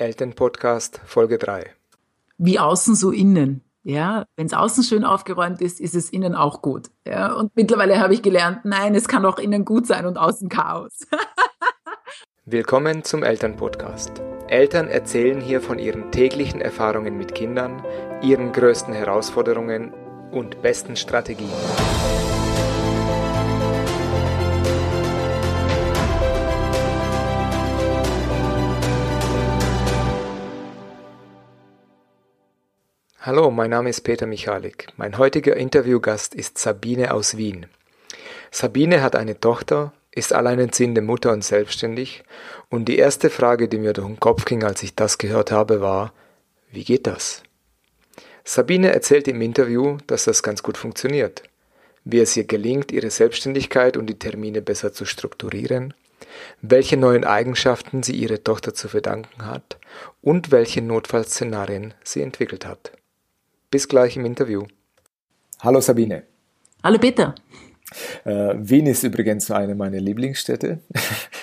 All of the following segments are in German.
Elternpodcast Folge 3. Wie außen, so innen. Ja, wenn es außen schön aufgeräumt ist, ist es innen auch gut. Ja, und mittlerweile habe ich gelernt, nein, es kann auch innen gut sein und außen Chaos. Willkommen zum Elternpodcast. Eltern erzählen hier von ihren täglichen Erfahrungen mit Kindern, ihren größten Herausforderungen und besten Strategien. Hallo, mein Name ist Peter Michalik. Mein heutiger Interviewgast ist Sabine aus Wien. Sabine hat eine Tochter, ist alleinerziehende Mutter und selbstständig und die erste Frage, die mir durch den Kopf ging, als ich das gehört habe, war, wie geht das? Sabine erzählt im Interview, dass das ganz gut funktioniert, wie es ihr gelingt, ihre Selbstständigkeit und die Termine besser zu strukturieren, welche neuen Eigenschaften sie ihrer Tochter zu verdanken hat und welche Notfallszenarien sie entwickelt hat. Bis gleich im Interview. Hallo Sabine. Hallo Peter. Äh, Wien ist übrigens eine meiner Lieblingsstädte.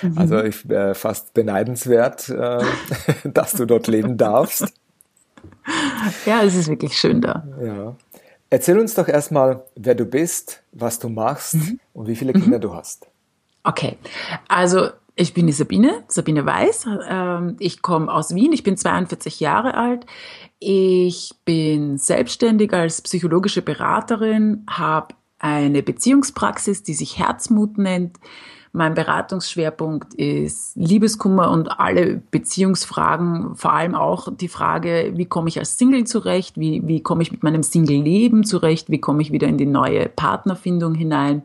Mhm. Also ich, äh, fast beneidenswert, äh, dass du dort leben darfst. Ja, es ist wirklich schön da. Ja. Erzähl uns doch erstmal, wer du bist, was du machst mhm. und wie viele Kinder mhm. du hast. Okay, also ich bin die Sabine, Sabine Weiß. Ähm, ich komme aus Wien, ich bin 42 Jahre alt. Ich bin selbstständig als psychologische Beraterin, habe eine Beziehungspraxis, die sich Herzmut nennt. Mein Beratungsschwerpunkt ist Liebeskummer und alle Beziehungsfragen, vor allem auch die Frage, wie komme ich als Single zurecht, wie, wie komme ich mit meinem Single-Leben zurecht, wie komme ich wieder in die neue Partnerfindung hinein.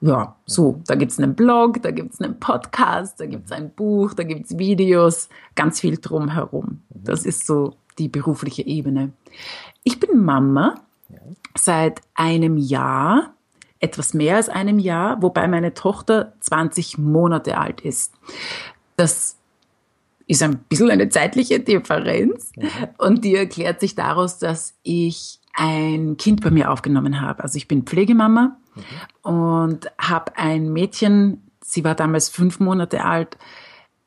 Ja, so, da gibt's einen Blog, da gibt's einen Podcast, da gibt's ein Buch, da gibt's Videos, ganz viel drumherum. Das ist so die berufliche Ebene. Ich bin Mama seit einem Jahr, etwas mehr als einem Jahr, wobei meine Tochter 20 Monate alt ist. Das ist ein bisschen eine zeitliche Differenz ja. und die erklärt sich daraus, dass ich ein Kind bei mir aufgenommen habe. Also ich bin Pflegemama mhm. und habe ein Mädchen, sie war damals fünf Monate alt,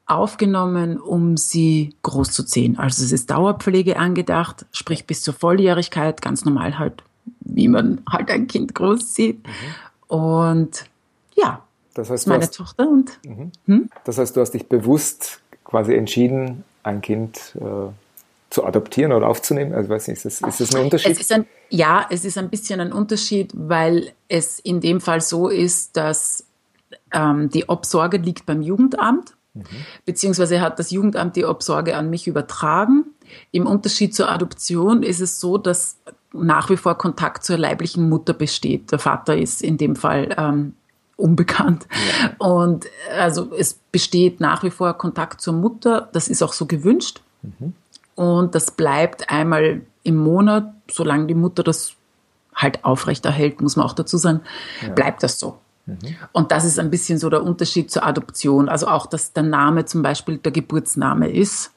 aufgenommen, um sie großzuziehen. Also es ist Dauerpflege angedacht, sprich bis zur Volljährigkeit, ganz normal halt, wie man halt ein Kind großzieht. Mhm. Und ja, das heißt, meine hast, Tochter und. Mhm. Hm? Das heißt, du hast dich bewusst quasi entschieden, ein Kind äh, zu adoptieren oder aufzunehmen? Also weiß nicht, ist das, ist das ein Unterschied? Es ein, ja, es ist ein bisschen ein Unterschied, weil es in dem Fall so ist, dass ähm, die Obsorge liegt beim Jugendamt Mhm. Beziehungsweise hat das Jugendamt die Obsorge an mich übertragen. Im Unterschied zur Adoption ist es so, dass nach wie vor Kontakt zur leiblichen Mutter besteht. Der Vater ist in dem Fall ähm, unbekannt. Ja. Und also es besteht nach wie vor Kontakt zur Mutter. Das ist auch so gewünscht. Mhm. Und das bleibt einmal im Monat, solange die Mutter das halt aufrechterhält, muss man auch dazu sagen, ja. bleibt das so. Mhm. Und das ist ein bisschen so der Unterschied zur Adoption. Also auch, dass der Name zum Beispiel der Geburtsname ist,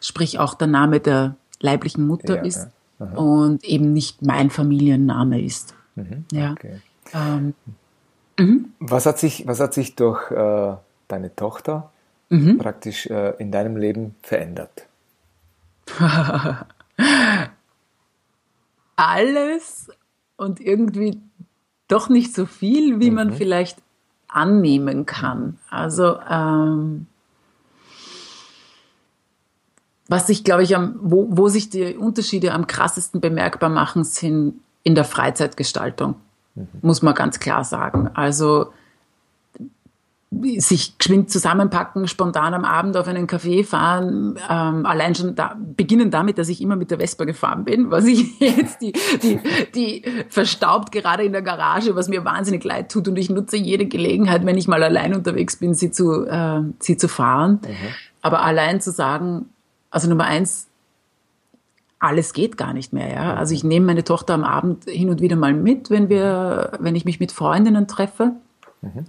sprich auch der Name der leiblichen Mutter ja, ist ja. und eben nicht mein Familienname ist. Mhm. Ja. Okay. Ähm, mhm. was, hat sich, was hat sich durch äh, deine Tochter mhm. praktisch äh, in deinem Leben verändert? Alles und irgendwie doch nicht so viel, wie mhm. man vielleicht annehmen kann. Also ähm, was sich, glaube ich, am, wo, wo sich die Unterschiede am krassesten bemerkbar machen, sind in der Freizeitgestaltung, mhm. muss man ganz klar sagen. Also sich geschwind zusammenpacken, spontan am Abend auf einen Café fahren, ähm, allein schon da, beginnen damit, dass ich immer mit der Vespa gefahren bin, was ich jetzt die, die, die verstaubt gerade in der Garage, was mir wahnsinnig leid tut und ich nutze jede Gelegenheit, wenn ich mal allein unterwegs bin, sie zu, äh, sie zu fahren. Mhm. Aber allein zu sagen, also Nummer eins, alles geht gar nicht mehr, ja. Also ich nehme meine Tochter am Abend hin und wieder mal mit, wenn wir, wenn ich mich mit Freundinnen treffe. Mhm.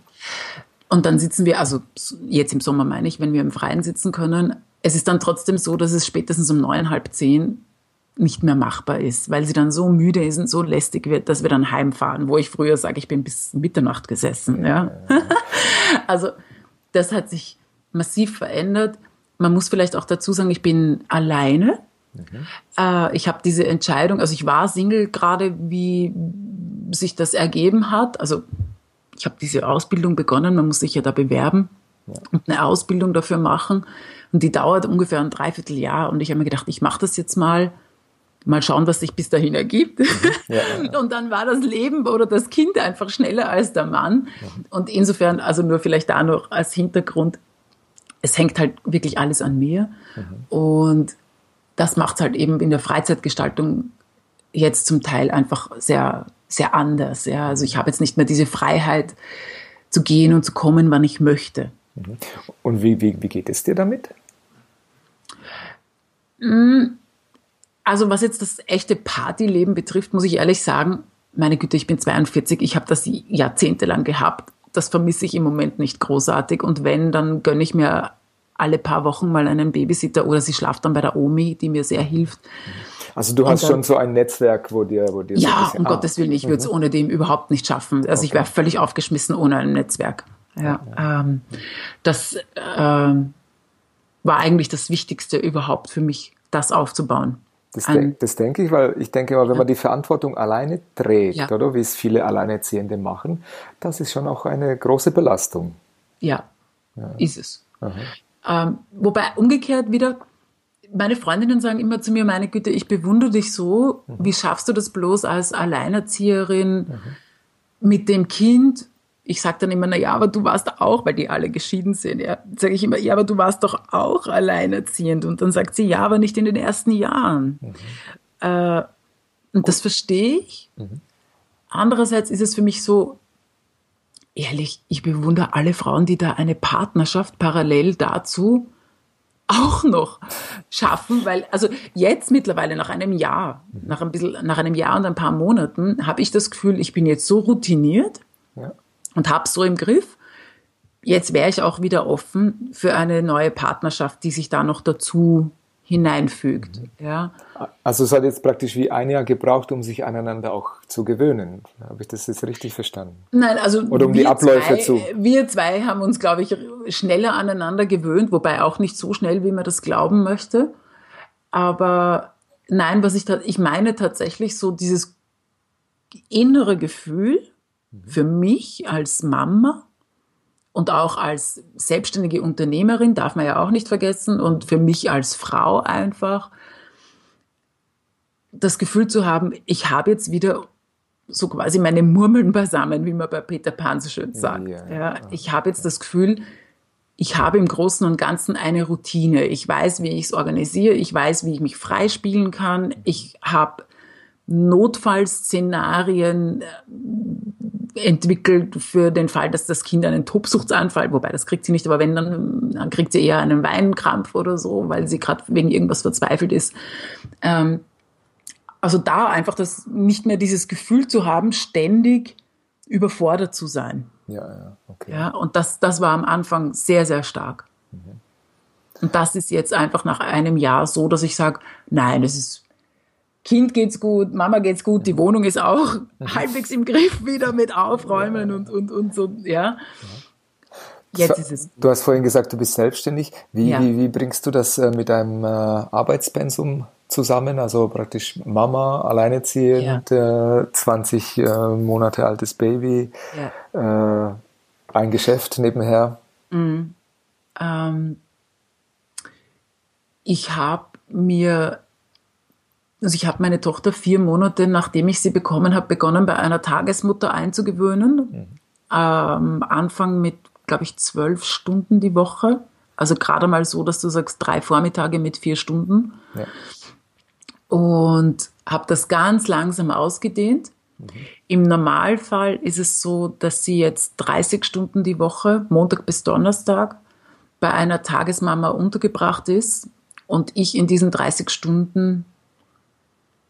Und dann sitzen wir, also jetzt im Sommer meine ich, wenn wir im Freien sitzen können, es ist dann trotzdem so, dass es spätestens um neun, halb zehn nicht mehr machbar ist, weil sie dann so müde ist und so lästig wird, dass wir dann heimfahren, wo ich früher sage, ich bin bis Mitternacht gesessen. Ja. also das hat sich massiv verändert. man muss vielleicht auch dazu sagen, ich bin alleine. Mhm. Äh, ich habe diese Entscheidung, also ich war Single gerade, wie sich das ergeben hat. Also ich habe diese Ausbildung begonnen, man muss sich ja da bewerben ja. und eine Ausbildung dafür machen. Und die dauert ungefähr ein Dreivierteljahr. Und ich habe mir gedacht, ich mache das jetzt mal mal schauen, was sich bis dahin ergibt. Mhm. Ja, ja. Und dann war das Leben oder das Kind einfach schneller als der Mann. Mhm. Und insofern, also nur vielleicht da noch als Hintergrund, es hängt halt wirklich alles an mir. Mhm. Und das macht es halt eben in der Freizeitgestaltung jetzt zum Teil einfach sehr, sehr anders. Ja. Also ich habe jetzt nicht mehr diese Freiheit zu gehen und zu kommen, wann ich möchte. Mhm. Und wie, wie, wie geht es dir damit? Mm, also was jetzt das echte Partyleben betrifft, muss ich ehrlich sagen, meine Güte, ich bin 42, ich habe das jahrzehntelang gehabt. Das vermisse ich im Moment nicht großartig. Und wenn, dann gönne ich mir alle paar Wochen mal einen Babysitter oder sie schlaft dann bei der Omi, die mir sehr hilft. Also du hast dann, schon so ein Netzwerk, wo dir, wo dir ja, so bisschen, um ah, Gottes Willen, ich würde es mhm. ohne dem überhaupt nicht schaffen. Also okay. ich wäre völlig aufgeschmissen ohne ein Netzwerk. Ja, ja. Ähm, das ähm, war eigentlich das Wichtigste überhaupt für mich, das aufzubauen. Das, de das, denke ich, weil ich denke immer, wenn man die Verantwortung alleine trägt, oder wie es viele Alleinerziehende machen, das ist schon auch eine große Belastung. Ja, ja. ist es. Ähm, wobei umgekehrt wieder, meine Freundinnen sagen immer zu mir, meine Güte, ich bewundere dich so, mhm. wie schaffst du das bloß als Alleinerzieherin mhm. mit dem Kind ich sage dann immer, na ja, aber du warst auch, weil die alle geschieden sind, ja, sage ich immer, ja, aber du warst doch auch alleinerziehend. Und dann sagt sie, ja, aber nicht in den ersten Jahren. Mhm. Äh, und das verstehe ich. Mhm. Andererseits ist es für mich so, ehrlich, ich bewundere alle Frauen, die da eine Partnerschaft parallel dazu auch noch schaffen, weil also jetzt mittlerweile nach einem Jahr, nach ein bisschen, nach einem Jahr und ein paar Monaten habe ich das Gefühl, ich bin jetzt so routiniert, ja und habe so im Griff. Jetzt wäre ich auch wieder offen für eine neue Partnerschaft, die sich da noch dazu hineinfügt. Mhm. Ja. Also es hat jetzt praktisch wie ein Jahr gebraucht, um sich aneinander auch zu gewöhnen. Habe ich das jetzt richtig verstanden? Nein, also oder um die Abläufe zwei, zu. Wir zwei haben uns, glaube ich, schneller aneinander gewöhnt, wobei auch nicht so schnell, wie man das glauben möchte. Aber nein, was ich ich meine tatsächlich so dieses innere Gefühl, für mich als Mama und auch als selbstständige Unternehmerin, darf man ja auch nicht vergessen, und für mich als Frau einfach, das Gefühl zu haben, ich habe jetzt wieder so quasi meine Murmeln beisammen, wie man bei Peter Pan so schön sagt. Ja, ja. Ich habe jetzt das Gefühl, ich habe im Großen und Ganzen eine Routine. Ich weiß, wie ich es organisiere. Ich weiß, wie ich mich freispielen kann. Ich habe Notfallszenarien entwickelt für den Fall, dass das Kind einen Tobsuchtsanfall, wobei das kriegt sie nicht, aber wenn, dann, dann kriegt sie eher einen Weinkrampf oder so, weil sie gerade wegen irgendwas verzweifelt ist. Ähm, also da einfach das nicht mehr dieses Gefühl zu haben, ständig überfordert zu sein. Ja, ja, okay. Ja, und das, das war am Anfang sehr, sehr stark. Mhm. Und das ist jetzt einfach nach einem Jahr so, dass ich sage, nein, es ist Kind geht's gut, Mama geht's gut, die Wohnung ist auch mhm. halbwegs im Griff wieder mit Aufräumen und, und, und so, ja. Jetzt ist es. Du hast vorhin gesagt, du bist selbstständig. Wie, ja. wie, wie bringst du das äh, mit deinem äh, Arbeitspensum zusammen? Also praktisch Mama, alleinerziehend, ja. 20 äh, Monate altes Baby, ja. ein Geschäft nebenher. Mhm. Ähm, ich habe mir also ich habe meine Tochter vier Monate, nachdem ich sie bekommen habe, begonnen, bei einer Tagesmutter einzugewöhnen. Mhm. Ähm, Anfang mit, glaube ich, zwölf Stunden die Woche. Also gerade mal so, dass du sagst, drei Vormittage mit vier Stunden. Ja. Und habe das ganz langsam ausgedehnt. Mhm. Im Normalfall ist es so, dass sie jetzt 30 Stunden die Woche, Montag bis Donnerstag, bei einer Tagesmama untergebracht ist und ich in diesen 30 Stunden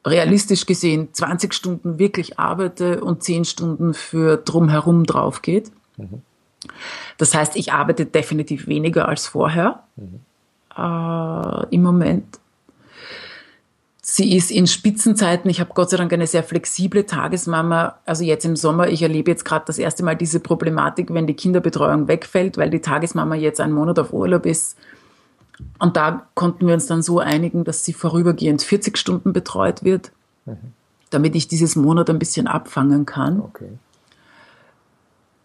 realistisch gesehen 20 Stunden wirklich arbeite und 10 Stunden für drumherum drauf geht. Mhm. Das heißt, ich arbeite definitiv weniger als vorher mhm. äh, im Moment. Sie ist in Spitzenzeiten, ich habe Gott sei Dank eine sehr flexible Tagesmama. Also jetzt im Sommer, ich erlebe jetzt gerade das erste Mal diese Problematik, wenn die Kinderbetreuung wegfällt, weil die Tagesmama jetzt einen Monat auf Urlaub ist Und da konnten wir uns dann so einigen, dass sie vorübergehend 40 Stunden betreut wird, mhm. damit ich dieses Monat ein bisschen abfangen kann. Okay.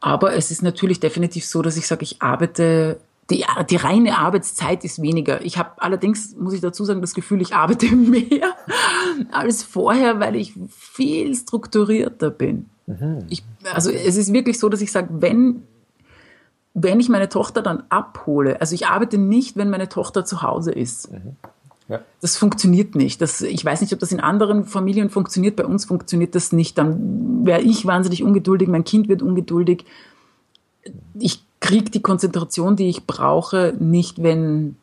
Aber es ist natürlich definitiv so, dass ich sage, ich arbeite, die, die reine Arbeitszeit ist weniger. Ich habe allerdings, muss ich dazu sagen, das Gefühl, ich arbeite mehr als vorher, weil ich viel strukturierter bin. Mhm. Ich, also es ist wirklich so, dass ich sage, wenn wenn ich meine Tochter dann abhole, also ich arbeite nicht, wenn meine Tochter zu Hause ist. Mhm. Ja. Das funktioniert nicht. Das, ich weiß nicht, ob das in anderen Familien funktioniert. Bei uns funktioniert das nicht. Dann wäre ich wahnsinnig ungeduldig, mein Kind wird ungeduldig. Ich kriege die Konzentration, die ich brauche, nicht, wenn,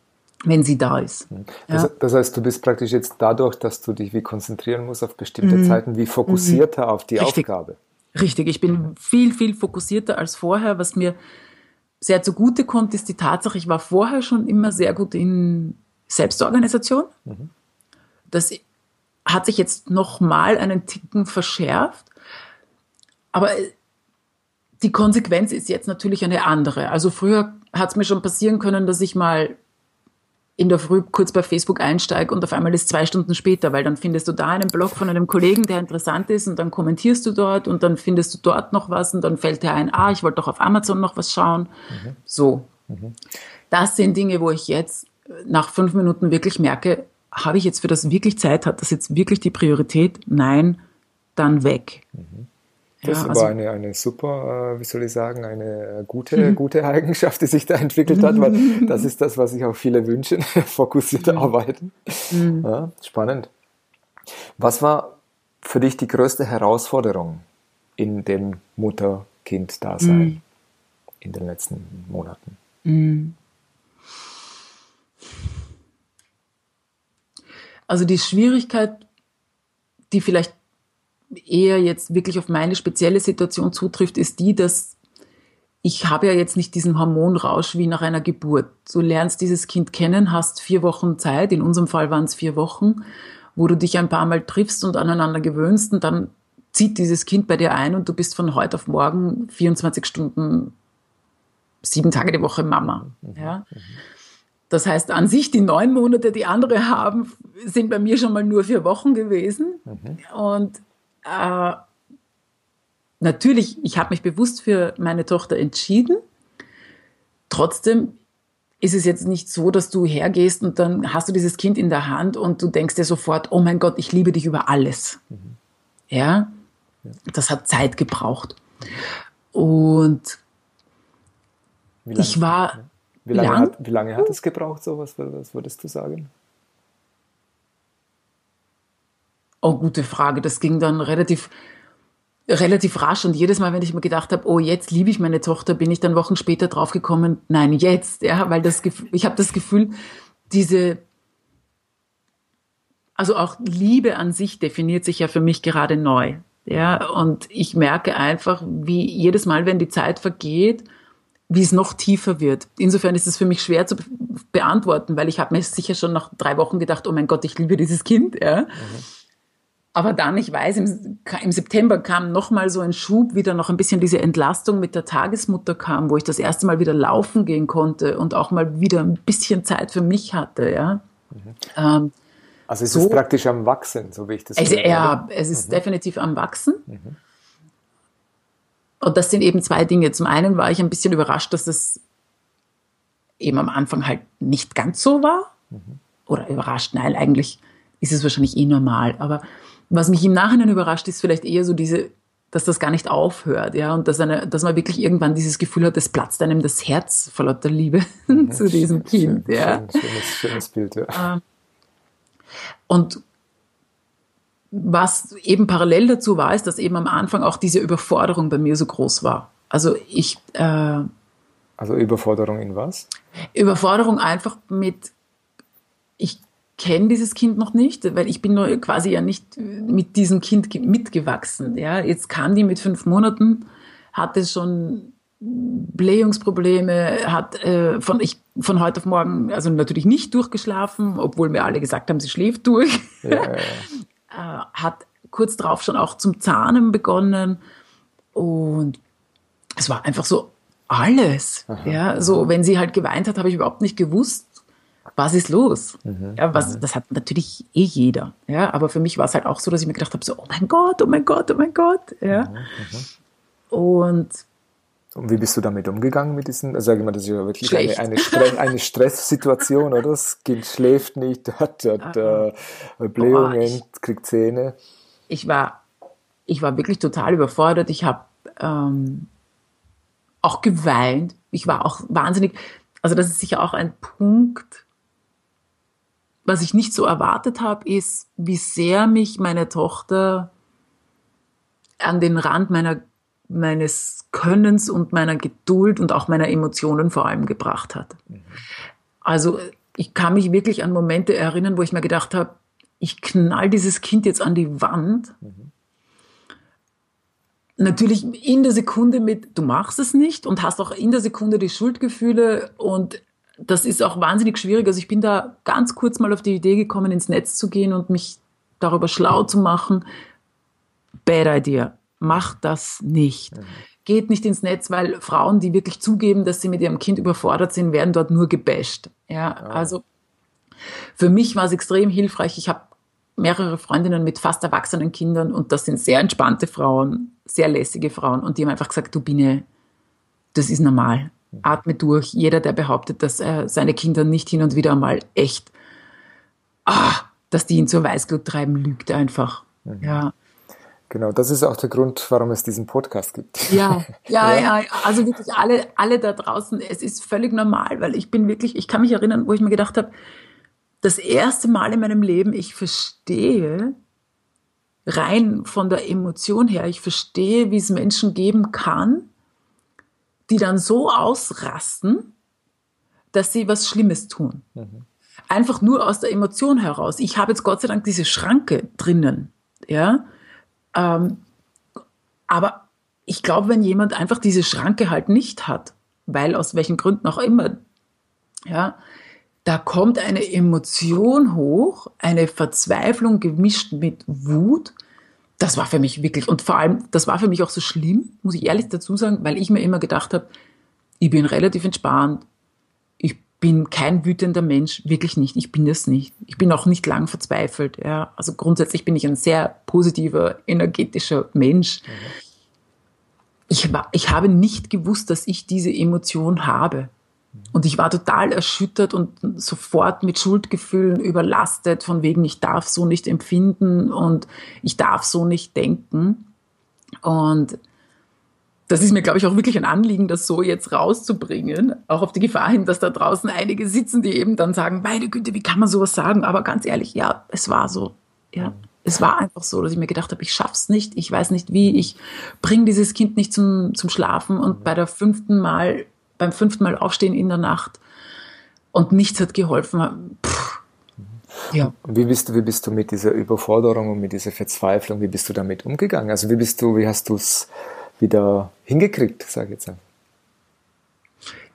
wenn sie da ist. Mhm. Das, ja. das, heißt, du bist praktisch jetzt dadurch, dass du dich wie konzentrieren musst auf bestimmte mhm. Zeiten, wie fokussierter mhm. auf die Richtig. Aufgabe. Richtig, ich bin viel, viel fokussierter als vorher, was mir sehr zugute kommt, ist die Tatsache, ich war vorher schon immer sehr gut in Selbstorganisation. Mhm. Das hat sich jetzt noch mal einen Ticken verschärft. Aber die Konsequenz ist jetzt natürlich eine andere. Also früher hat es mir schon passieren können, dass ich mal in der Früh kurz bei Facebook einsteige und auf einmal ist zwei Stunden später, weil dann findest du da einen Blog von einem Kollegen, der interessant ist und dann kommentierst du dort und dann findest du dort noch was und dann fällt dir ein, ah, ich wollte doch auf Amazon noch was schauen. Mhm. So. Mhm. Das sind Dinge, wo ich jetzt nach fünf Minuten wirklich merke, habe ich jetzt für das wirklich Zeit? Hat das jetzt wirklich die Priorität? Nein, dann weg. Mhm. Das ja, also, war eine, eine super, äh, wie soll ich sagen, eine gute, mhm. gute Eigenschaft, die sich da entwickelt hat, weil das ist das, was sich auch viele wünschen, fokussiert mhm. arbeiten. Mhm. Ja, spannend. Was war für dich die größte Herausforderung in dem Mutter-Kind-Dasein in den letzten Monaten? Also die Schwierigkeit, die vielleicht eher jetzt wirklich auf meine spezielle Situation zutrifft, ist die, dass ich habe ja jetzt nicht diesen Hormonrausch wie nach einer Geburt. Du lernst dieses Kind kennen, hast vier Wochen Zeit, in unserem Fall waren es vier Wochen, wo du dich ein paar Mal triffst und aneinander gewöhnst und dann zieht dieses Kind bei dir ein und du bist von heute auf morgen 24 Stunden, sieben Tage die Woche Mama. Mhm. Ja? Das heißt, an sich die neun Monate, die andere haben, sind bei mir schon mal nur vier Wochen gewesen. Mhm. Und äh, natürlich, ich habe mich bewusst für meine Tochter entschieden. Trotzdem ist es jetzt nicht so, dass du hergehst und dann hast du dieses Kind in der Hand und du denkst dir sofort, oh mein Gott, ich liebe dich über alles. Mhm. Ja? das hat Zeit gebraucht. Und ich war. Wie lange, lang? hat, wie lange hat es gebraucht, so was, was würdest du sagen? Oh, gute Frage. Das ging dann relativ, relativ rasch. Und jedes Mal, wenn ich mir gedacht habe, oh, jetzt liebe ich meine Tochter, bin ich dann Wochen später draufgekommen, nein, jetzt. Ja, weil das Gefühl, ich habe das Gefühl, diese, also auch Liebe an sich definiert sich ja für mich gerade neu. Ja, und ich merke einfach, wie jedes Mal, wenn die Zeit vergeht, wie es noch tiefer wird. Insofern ist es für mich schwer zu beantworten, weil ich habe mir sicher schon nach drei Wochen gedacht, oh mein Gott, ich liebe dieses Kind. Ja. Mhm. Aber dann, ich weiß, im, im September kam noch mal so ein Schub, wieder noch ein bisschen diese Entlastung mit der Tagesmutter kam, wo ich das erste Mal wieder laufen gehen konnte und auch mal wieder ein bisschen Zeit für mich hatte, ja. Mhm. Ähm, also es so, ist praktisch am Wachsen, so wie ich das also, Ja, es ist mhm. definitiv am Wachsen. Mhm. Und das sind eben zwei Dinge. Zum einen war ich ein bisschen überrascht, dass das eben am Anfang halt nicht ganz so war. Mhm. Oder überrascht, nein, eigentlich ist es wahrscheinlich eh normal. Aber was mich im Nachhinein überrascht, ist vielleicht eher so diese, dass das gar nicht aufhört, ja, und dass, eine, dass man wirklich irgendwann dieses Gefühl hat, es platzt einem das Herz vor lauter Liebe mhm. zu diesem Kind, schön, ja. Schönes, schönes Bild, ja. Ähm, und was eben parallel dazu war, ist, dass eben am Anfang auch diese Überforderung bei mir so groß war. Also ich. Äh, also Überforderung in was? Überforderung einfach mit, ich kenne dieses Kind noch nicht, weil ich bin nur quasi ja nicht mit diesem Kind mitgewachsen. Ja, jetzt kam die mit fünf Monaten, hatte schon Blähungsprobleme, hat äh, von ich von heute auf morgen also natürlich nicht durchgeschlafen, obwohl mir alle gesagt haben, sie schläft durch. Ja, äh, hat kurz darauf schon auch zum Zahnen begonnen und es war einfach so alles. Aha, ja, so wenn sie halt geweint hat, habe ich überhaupt nicht gewusst, was ist los? Mhm. Ja, was, mhm. das hat natürlich eh jeder. Ja, aber für mich war es halt auch so, dass ich mir gedacht habe, so, oh mein Gott, oh mein Gott, oh mein Gott. Ja. Mhm. mhm. Und und wie bist du damit umgegangen mit diesen, also sage ich mal, das ist ja wirklich eine, eine, Stress, eine Stresssituation, oder? Das Kind schläft nicht, hat, hat äh, Blähungen, oh, ich, kriegt Zähne. Ich war, ich war wirklich total überfordert. Ich habe ähm, auch geweint. Ich war auch wahnsinnig, also das ist sicher auch ein Punkt, was ich nicht so erwartet habe, ist, wie sehr mich meine Tochter an den Rand meiner meines Könnens und meiner Geduld und auch meiner Emotionen vor allem gebracht hat. Mhm. Also ich kann mich wirklich an Momente erinnern, wo ich mir gedacht habe, ich knall dieses Kind jetzt an die Wand. Mhm. Natürlich in der Sekunde mit, du machst es nicht und hast auch in der Sekunde die Schuldgefühle und das ist auch wahnsinnig schwierig. Also ich bin da ganz kurz mal auf die Idee gekommen, ins Netz zu gehen und mich darüber schlau zu machen. Bad idea macht das nicht. Mhm. Geht nicht ins Netz, weil Frauen, die wirklich zugeben, dass sie mit ihrem Kind überfordert sind, werden dort nur gebasht. Ja, oh. also für mich war es extrem hilfreich. Ich habe mehrere Freundinnen mit fast erwachsenen Kindern und das sind sehr entspannte Frauen, sehr lässige Frauen und die haben einfach gesagt, du Biene, das ist normal. Atme durch. Jeder, der behauptet, dass er seine Kinder nicht hin und wieder mal echt, ah, dass die ihn zur Weißglut treiben, lügt einfach. Mhm. Ja. Genau, das ist auch der Grund, warum es diesen Podcast gibt. Ja, ja, ja, ja, also wirklich alle, alle da draußen, es ist völlig normal, weil ich bin wirklich, ich kann mich erinnern, wo ich mir gedacht habe, das erste Mal in meinem Leben, ich verstehe rein von der Emotion her, ich verstehe, wie es Menschen geben kann, die dann so ausrasten, dass sie was Schlimmes tun. Mhm. Einfach nur aus der Emotion heraus. Ich habe jetzt Gott sei Dank diese Schranke drinnen, ja, ähm, aber ich glaube, wenn jemand einfach diese Schranke halt nicht hat, weil aus welchen Gründen auch immer, ja, da kommt eine Emotion hoch, eine Verzweiflung gemischt mit Wut. Das war für mich wirklich, und vor allem, das war für mich auch so schlimm, muss ich ehrlich dazu sagen, weil ich mir immer gedacht habe, ich bin relativ entspannt, bin kein wütender Mensch, wirklich nicht. Ich bin das nicht. Ich bin auch nicht lang verzweifelt. Ja. Also grundsätzlich bin ich ein sehr positiver, energetischer Mensch. Mhm. Ich, war, ich habe nicht gewusst, dass ich diese Emotion habe. Und ich war total erschüttert und sofort mit Schuldgefühlen überlastet, von wegen, ich darf so nicht empfinden und ich darf so nicht denken. Und das ist mir, glaube ich, auch wirklich ein Anliegen, das so jetzt rauszubringen. Auch auf die Gefahr hin, dass da draußen einige sitzen, die eben dann sagen, meine Güte, wie kann man sowas sagen? Aber ganz ehrlich, ja, es war so. Ja, es war einfach so, dass ich mir gedacht habe, ich schaff's nicht, ich weiß nicht wie, ich bringe dieses Kind nicht zum, zum Schlafen und bei der fünften Mal, beim fünften Mal aufstehen in der Nacht und nichts hat geholfen. Pff, ja. Wie bist du, wie bist du mit dieser Überforderung und mit dieser Verzweiflung, wie bist du damit umgegangen? Also wie bist du, wie hast du es wieder hingekriegt, sage ich jetzt.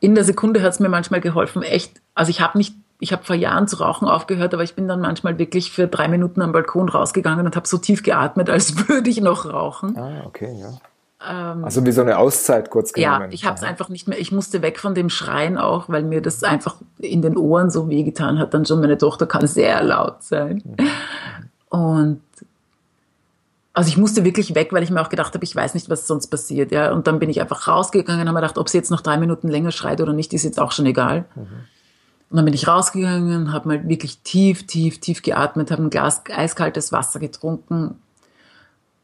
In der Sekunde hat es mir manchmal geholfen, echt. Also ich habe nicht, ich habe vor Jahren zu rauchen aufgehört, aber ich bin dann manchmal wirklich für drei Minuten am Balkon rausgegangen und habe so tief geatmet, als würde ich noch rauchen. Ah, okay, ja. Ähm, also wie so eine Auszeit kurz genommen. Ja, ich habe es einfach nicht mehr. Ich musste weg von dem Schreien auch, weil mir das einfach in den Ohren so wehgetan hat. Dann schon meine Tochter kann sehr laut sein. Mhm. Und also ich musste wirklich weg, weil ich mir auch gedacht habe, ich weiß nicht, was sonst passiert. Ja. Und dann bin ich einfach rausgegangen und habe mir gedacht, ob sie jetzt noch drei Minuten länger schreit oder nicht, ist jetzt auch schon egal. Mhm. Und dann bin ich rausgegangen, habe mal wirklich tief, tief, tief geatmet, habe ein Glas eiskaltes Wasser getrunken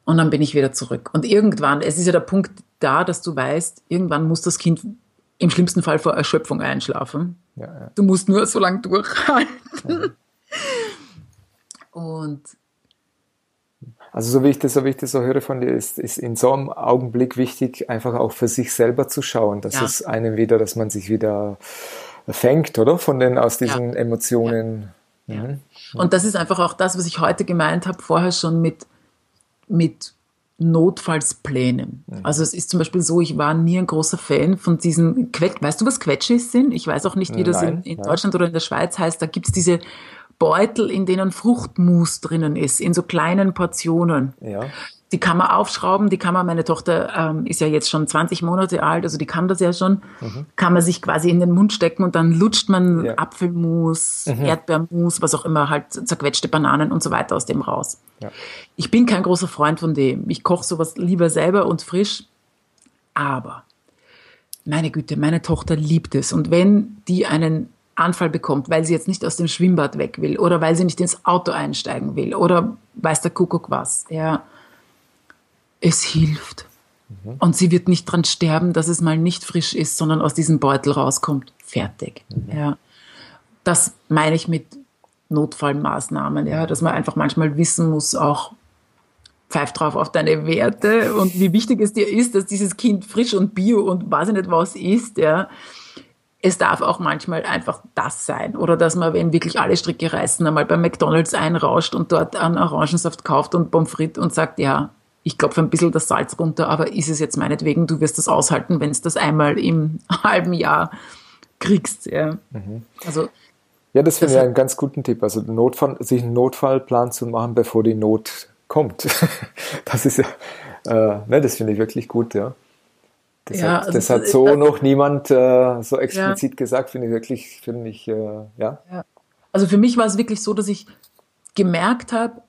und dann bin ich wieder zurück. Und irgendwann, es ist ja der Punkt da, dass du weißt, irgendwann muss das Kind im schlimmsten Fall vor Erschöpfung einschlafen. Ja, ja. Du musst nur so lange durchhalten. Mhm. Und also so wie ich das, so wie ich das so höre von dir, ist, ist in so einem Augenblick wichtig, einfach auch für sich selber zu schauen, dass ja. es einem wieder, dass man sich wieder fängt, oder? Von den, aus diesen ja. Emotionen. Ja. Mhm. Und das ist einfach auch das, was ich heute gemeint habe, vorher schon mit, mit Notfallsplänen. Mhm. Also es ist zum Beispiel so, ich war nie ein großer Fan von diesen Quetsch. Weißt du, was Quetschis sind? Ich weiß auch nicht, wie das Nein, in, in Deutschland oder in der Schweiz heißt. Da gibt es diese Beutel, in denen Fruchtmus drinnen ist, in so kleinen Portionen. Ja. Die kann man aufschrauben, die kann man, meine Tochter ähm, ist ja jetzt schon 20 Monate alt, also die kann das ja schon, mhm. kann man sich quasi in den Mund stecken und dann lutscht man ja. Apfelmus, mhm. Erdbeermus, was auch immer, halt zerquetschte Bananen und so weiter aus dem raus. Ja. Ich bin kein großer Freund von dem. Ich koche sowas lieber selber und frisch, aber meine Güte, meine Tochter liebt es. Und wenn die einen Anfall bekommt, weil sie jetzt nicht aus dem Schwimmbad weg will oder weil sie nicht ins Auto einsteigen will oder weiß der Kuckuck was, ja, es hilft. Mhm. Und sie wird nicht dran sterben, dass es mal nicht frisch ist, sondern aus diesem Beutel rauskommt. Fertig. Mhm. Ja. Das meine ich mit Notfallmaßnahmen, ja, dass man einfach manchmal wissen muss, auch pfeif drauf auf deine Werte und wie wichtig es dir ist, dass dieses Kind frisch und bio und weiß ich nicht was ist, ja. Es darf auch manchmal einfach das sein. Oder dass man, wenn wirklich alle Stricke reißen, einmal bei McDonalds einrauscht und dort einen Orangensaft kauft und Pommes frites und sagt, ja, ich klopfe ein bisschen das Salz runter, aber ist es jetzt meinetwegen, du wirst das aushalten, wenn es das einmal im halben Jahr kriegst. Ja. Mhm. Also, ja, das finde ich einen ganz guten Tipp. Also Notfall, sich einen Notfallplan zu machen, bevor die Not kommt. das ist ja, äh, ne, das finde ich wirklich gut, ja. Das, ja, hat, also das hat so noch niemand äh, so explizit ja. gesagt, finde ich wirklich, finde ich, äh, ja. ja. Also für mich war es wirklich so, dass ich gemerkt habe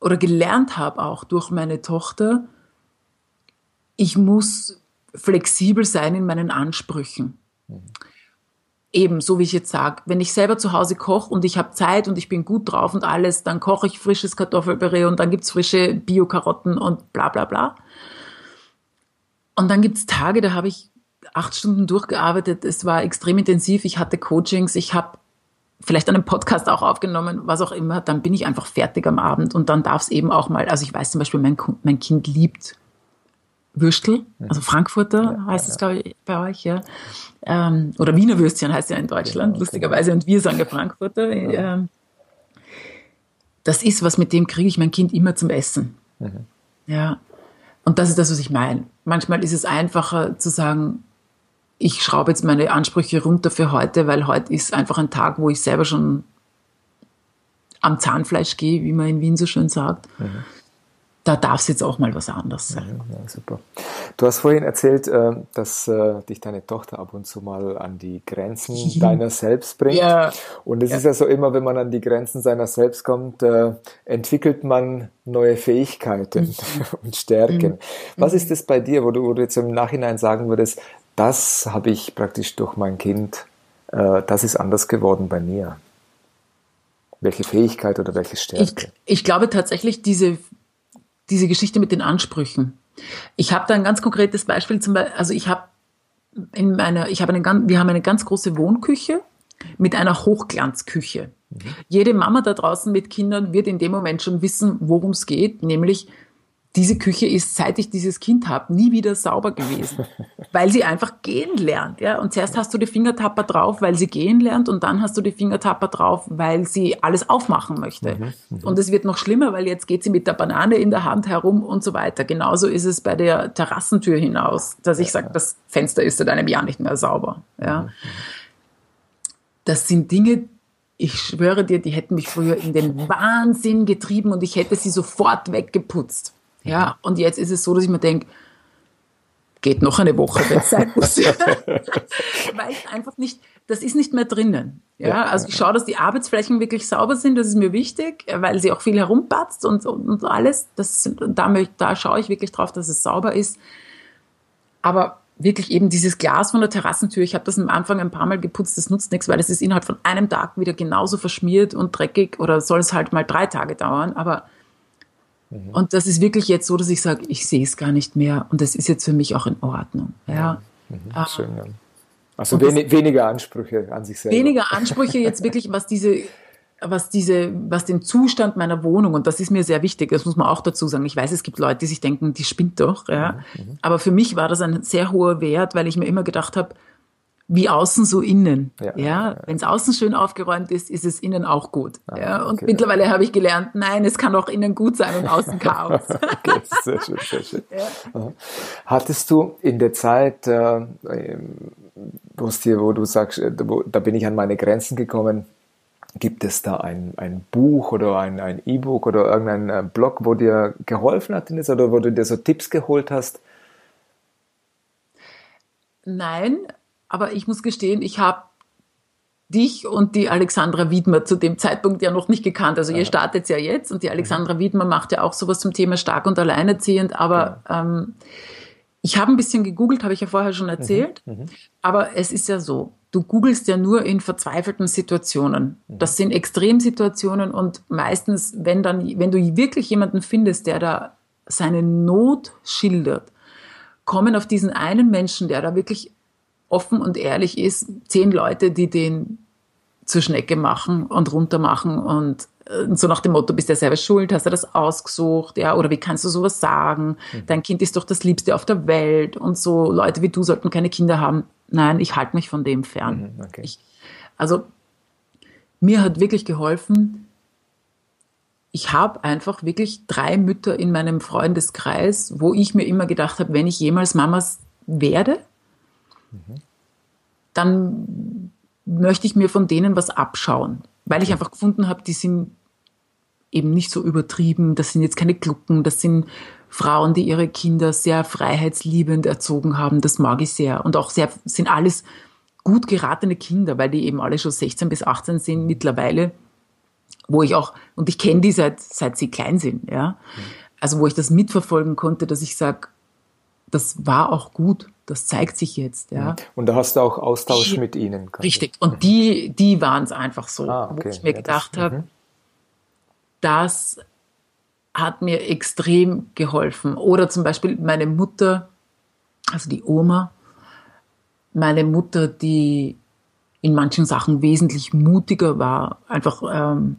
oder gelernt habe auch durch meine Tochter, ich muss flexibel sein in meinen Ansprüchen. Mhm eben, so wie ich jetzt sage, wenn ich selber zu Hause koche und ich habe Zeit und ich bin gut drauf und alles, dann koche ich frisches Kartoffelpüree und dann gibt's frische Bio-Karotten und bla bla bla. Und dann gibt's Tage, da habe ich acht Stunden durchgearbeitet, es war extrem intensiv, ich hatte Coachings, ich habe vielleicht einen Podcast auch aufgenommen, was auch immer, dann bin ich einfach fertig am Abend und dann darf es eben auch mal, also ich weiß zum Beispiel, mein, mein Kind liebt Würstel, also Frankfurter ja, heißt es, ja. glaube ich, bei euch, ja. Ähm, oder Wiener Würstchen heißt ja in Deutschland, ja, lustigerweise, und wir sagen ja Frankfurter. Ähm, das ist was, mit dem kriege ich mein Kind immer zum Essen. Mhm. Ja. Und das ist das, was ich meine. Manchmal ist es einfacher zu sagen, ich schraube jetzt meine Ansprüche runter für heute, weil heute ist einfach ein Tag, wo ich selber schon am Zahnfleisch gehe, wie man in Wien so schön sagt. Mhm da darf es jetzt auch mal was anderes sein. Ja, super. Du hast vorhin erzählt, äh, dass äh, dich deine Tochter ab und zu mal an die Grenzen deiner selbst bringt. Ja. Und es ja. ist ja so immer, wenn man an die Grenzen seiner selbst kommt, äh, entwickelt man neue Fähigkeiten mhm. und Stärken. Mhm. Was ist das bei dir, wo du, wo du jetzt im Nachhinein sagen würdest, das habe ich praktisch durch mein Kind, das ist anders geworden bei mir? Welche Fähigkeit oder welche Stärke? Ich, ich glaube tatsächlich, diese diese Geschichte mit den Ansprüchen. Ich habe da ein ganz konkretes Beispiel zum Beispiel, also ich habe in meiner, ich habe eine ganz, wir haben eine ganz große Wohnküche mit einer Hochglanzküche. Mhm. Jede Mama da draußen mit Kindern wird in dem Moment schon wissen, worum es geht, nämlich diese Küche ist, seit ich dieses Kind habe, nie wieder sauber gewesen, weil sie einfach gehen lernt. Ja? Und zuerst hast du die Fingertapper drauf, weil sie gehen lernt, und dann hast du die Fingertapper drauf, weil sie alles aufmachen möchte. Mhm, mhm, und es wird noch schlimmer, weil jetzt geht sie mit der Banane in der Hand herum und so weiter. Genauso ist es bei der Terrassentür hinaus, dass ich sage, das Fenster ist seit einem Jahr nicht mehr sauber. Ja? Mhm, mhm. Das sind Dinge, ich schwöre dir, die hätten mich früher in den Wahnsinn getrieben und ich hätte sie sofort weggeputzt. Ja, und jetzt ist es so, dass ich mir denke, geht noch eine Woche, wenn es sein muss. Weil ich einfach nicht, das ist nicht mehr drinnen. Ja, ja also ich schaue, dass die Arbeitsflächen wirklich sauber sind, das ist mir wichtig, weil sie auch viel herumpatzt und, und, und alles. Das, da, da schaue ich wirklich drauf, dass es sauber ist. Aber wirklich eben dieses Glas von der Terrassentür, ich habe das am Anfang ein paar Mal geputzt, das nutzt nichts, weil es ist innerhalb von einem Tag wieder genauso verschmiert und dreckig oder soll es halt mal drei Tage dauern, aber Mhm. Und das ist wirklich jetzt so, dass ich sage, ich sehe es gar nicht mehr und das ist jetzt für mich auch in Ordnung. Ja. Mhm. Ah. Schön, ja. Also wenig, weniger Ansprüche an sich selbst. Weniger Ansprüche jetzt wirklich, was diese, was diese, was den Zustand meiner Wohnung und das ist mir sehr wichtig. Das muss man auch dazu sagen. Ich weiß, es gibt Leute, die sich denken, die spinnt doch. Ja. Mhm. mhm. Aber für mich war das ein sehr hoher Wert, weil ich mir immer gedacht habe, wie außen so innen. Ja, ja. ja. wenn es außen schön aufgeräumt ist, ist es innen auch gut. Ah, ja, und okay, mittlerweile ja. habe ich gelernt, nein, es kann auch innen gut sein und außen Chaos. okay, sehr schön, sehr schön. Hattest du in der Zeit, äh, wo du sagst, äh, wo, da bin ich an meine Grenzen gekommen, Gibt es da ein, ein Buch oder ein E-Book oder irgendein äh, Blog, wo dir geholfen hat oder wo du dir so Tipps geholt hast? Nein, aber ich muss gestehen, ich habe dich und die Alexandra Wiedmer zu dem Zeitpunkt ja noch nicht gekannt. Also ihr startet ja jetzt und die Alexandra Wiedmer macht ja auch sowas zum Thema stark und alleinerziehend, aber ja. ähm, ich habe ein bisschen gegoogelt, habe ich ja vorher schon erzählt, mhm. Mhm. aber es ist ja so, du googelst ja nur in verzweifelten Situationen. Mhm. Das sind Extremsituationen und meistens, wenn dann, wenn du wirklich jemanden findest, der da seine Not schildert, kommen auf diesen einen Menschen, der da wirklich offen und ehrlich ist, zehn Leute, die den zur Schnecke machen und runtermachen und äh, so nach dem Motto, bist du ja selber schuld, hast du das ausgesucht, ja, oder wie kannst du sowas sagen? Mhm. Dein Kind ist doch das Liebste auf der Welt und so Leute wie du sollten keine Kinder haben. Nein, ich halte mich von dem fern. Mhm, okay. ich, also mir hat wirklich geholfen, ich habe einfach wirklich drei Mütter in meinem Freundeskreis, wo ich mir immer gedacht habe, wenn ich jemals Mamas werde, dann möchte ich mir von denen was abschauen, weil ich einfach gefunden habe, die sind eben nicht so übertrieben, das sind jetzt keine Glucken, das sind Frauen, die ihre Kinder sehr freiheitsliebend erzogen haben, das mag ich sehr. Und auch sehr, sind alles gut geratene Kinder, weil die eben alle schon 16 bis 18 sind mittlerweile, wo ich auch, und ich kenne die seit, seit sie klein sind, ja. Also wo ich das mitverfolgen konnte, dass ich sage, das war auch gut das zeigt sich jetzt, ja. Mhm. Und da hast du auch Austausch die, mit ihnen. Richtig. Und mhm. die, die waren es einfach so, ah, okay. wo ich mir ja, gedacht habe, mhm. das hat mir extrem geholfen. Oder zum Beispiel meine Mutter, also die Oma, meine Mutter, die in manchen Sachen wesentlich mutiger war, einfach ähm,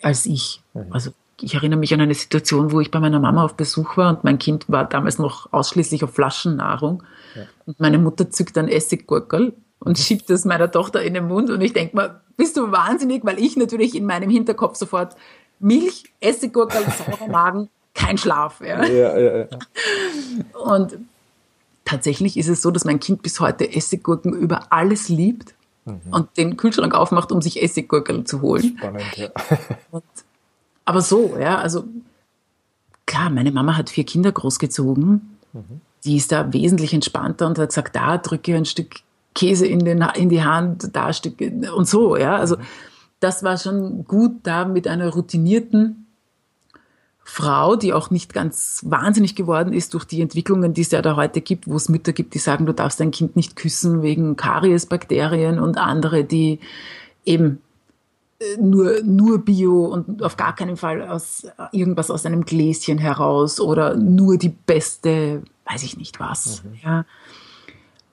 als ich. Mhm. Also ich erinnere mich an eine Situation, wo ich bei meiner Mama auf Besuch war und mein Kind war damals noch ausschließlich auf Flaschennahrung. Ja. Und meine Mutter zückt ein Essiggurkel und schiebt es meiner Tochter in den Mund. Und ich denke mal, bist du wahnsinnig? Weil ich natürlich in meinem Hinterkopf sofort Milch, Essiggurkel, saurer Magen, kein Schlaf. Ja. Ja, ja, ja. Und tatsächlich ist es so, dass mein Kind bis heute Essiggurken über alles liebt mhm. und den Kühlschrank aufmacht, um sich Essiggurkel zu holen. Spannend, ja. Und aber so, ja, also klar, meine Mama hat vier Kinder großgezogen. Mhm. Die ist da wesentlich entspannter und hat gesagt, da drücke ein Stück Käse in, den, in die Hand, da Stück und so, ja. Also mhm. das war schon gut da mit einer routinierten Frau, die auch nicht ganz wahnsinnig geworden ist durch die Entwicklungen, die es ja da heute gibt, wo es Mütter gibt, die sagen, du darfst dein Kind nicht küssen wegen Kariesbakterien und andere, die eben nur, nur Bio und auf gar keinen Fall aus irgendwas aus einem Gläschen heraus oder nur die beste, weiß ich nicht was. Mhm. Ja.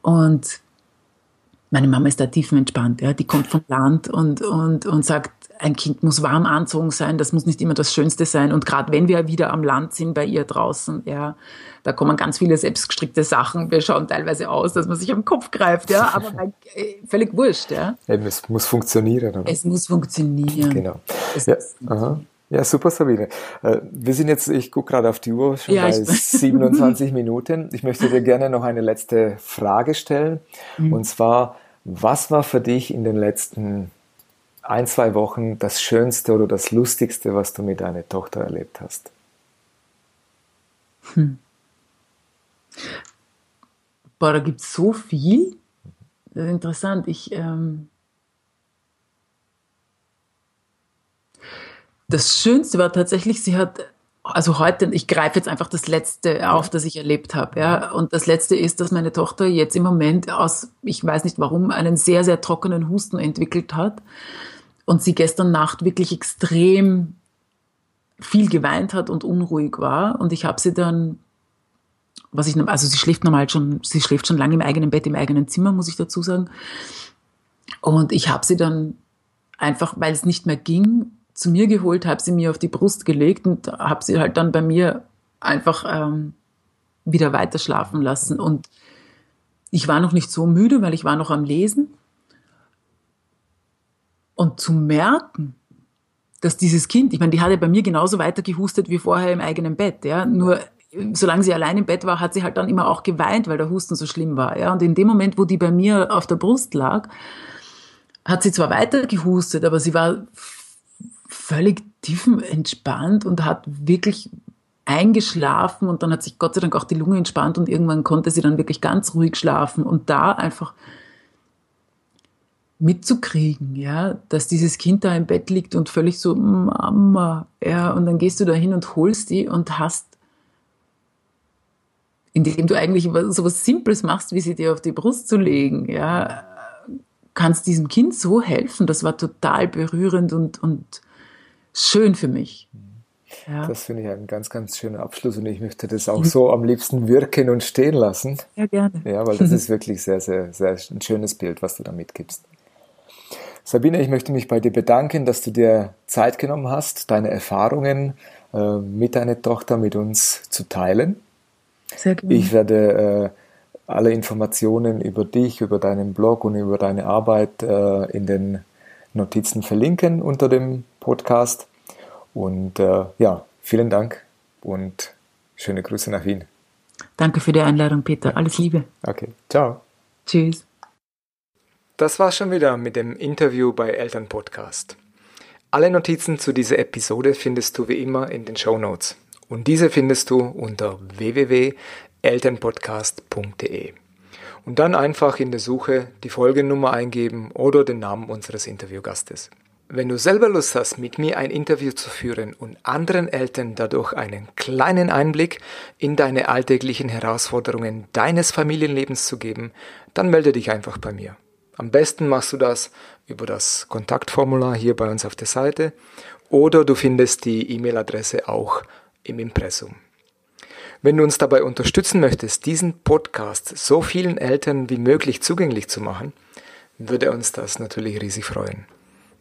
Und meine Mama ist da tiefenentspannt, ja. Die kommt vom Land und, und, und sagt, ein Kind muss warm anzogen sein, das muss nicht immer das Schönste sein. Und gerade wenn wir wieder am Land sind bei ihr draußen, ja, da kommen ganz viele selbstgestrickte Sachen. Wir schauen teilweise aus, dass man sich am Kopf greift, ja, aber äh, völlig wurscht, ja. Eben, es muss funktionieren, oder? Es muss funktionieren. Genau. Ja, aha. ja, super, Sabine. Äh, wir sind jetzt, ich gucke gerade auf die Uhr, schon ja, bei 27 Minuten. Ich möchte dir gerne noch eine letzte Frage stellen. Mhm. Und zwar, was war für dich in den letzten ein, zwei Wochen das Schönste oder das Lustigste, was du mit deiner Tochter erlebt hast? Hm. Boah, da gibt es so viel. Das ist interessant. Ich, ähm das Schönste war tatsächlich, sie hat, also heute, ich greife jetzt einfach das Letzte auf, das ich erlebt habe. Ja? Und das Letzte ist, dass meine Tochter jetzt im Moment aus, ich weiß nicht warum, einen sehr, sehr trockenen Husten entwickelt hat und sie gestern Nacht wirklich extrem viel geweint hat und unruhig war. Und ich habe sie dann, was ich, also sie schläft normal schon, sie schläft schon lange im eigenen Bett, im eigenen Zimmer, muss ich dazu sagen. Und ich habe sie dann einfach, weil es nicht mehr ging, zu mir geholt, habe sie mir auf die Brust gelegt und habe sie halt dann bei mir einfach ähm, wieder weiter schlafen lassen. Und ich war noch nicht so müde, weil ich war noch am Lesen. Und zu merken, dass dieses Kind, ich meine, die hat ja bei mir genauso weiter gehustet wie vorher im eigenen Bett, ja. Nur solange sie allein im Bett war, hat sie halt dann immer auch geweint, weil der Husten so schlimm war, ja. Und in dem Moment, wo die bei mir auf der Brust lag, hat sie zwar weiter gehustet, aber sie war völlig tiefenentspannt und hat wirklich eingeschlafen und dann hat sich Gott sei Dank auch die Lunge entspannt und irgendwann konnte sie dann wirklich ganz ruhig schlafen und da einfach mitzukriegen, ja, dass dieses Kind da im Bett liegt und völlig so, Mama, ja, und dann gehst du da hin und holst die und hast, indem du eigentlich so was Simples machst, wie sie dir auf die Brust zu legen, ja, kannst diesem Kind so helfen. Das war total berührend und, und schön für mich. Ja. Das finde ich einen ganz, ganz schönen Abschluss und ich möchte das auch so am liebsten wirken und stehen lassen. Ja, gerne. Ja, weil das ist wirklich sehr, sehr, sehr ein schönes Bild, was du da mitgibst. Sabine, ich möchte mich bei dir bedanken, dass du dir Zeit genommen hast, deine Erfahrungen äh, mit deiner Tochter mit uns zu teilen. Sehr gerne. Ich werde äh, alle Informationen über dich, über deinen Blog und über deine Arbeit äh, in den Notizen verlinken unter dem Podcast. Und äh, ja, vielen Dank und schöne Grüße nach Wien. Danke für die Einladung, Peter. Alles Liebe. Okay, ciao. Tschüss. Das war's schon wieder mit dem Interview bei Eltern Podcast. Alle Notizen zu dieser Episode findest du wie immer in den Show Notes. Und diese findest du unter www.elternpodcast.de. Und dann einfach in der Suche die Folgennummer eingeben oder den Namen unseres Interviewgastes. Wenn du selber Lust hast, mit mir ein Interview zu führen und anderen Eltern dadurch einen kleinen Einblick in deine alltäglichen Herausforderungen deines Familienlebens zu geben, dann melde dich einfach bei mir. Am besten machst du das über das Kontaktformular hier bei uns auf der Seite oder du findest die E-Mail-Adresse auch im Impressum. Wenn du uns dabei unterstützen möchtest, diesen Podcast so vielen Eltern wie möglich zugänglich zu machen, würde uns das natürlich riesig freuen.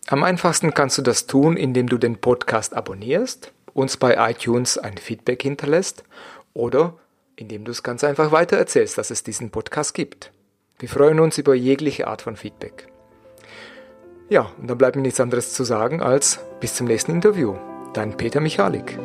Am einfachsten kannst du das tun, indem du den Podcast abonnierst, uns bei iTunes ein Feedback hinterlässt oder indem du es ganz einfach weitererzählst, dass es diesen Podcast gibt. Wir freuen uns über jegliche Art von Feedback. Ja, und dann bleibt mir nichts anderes zu sagen als bis zum nächsten Interview. Dein Peter Michalik.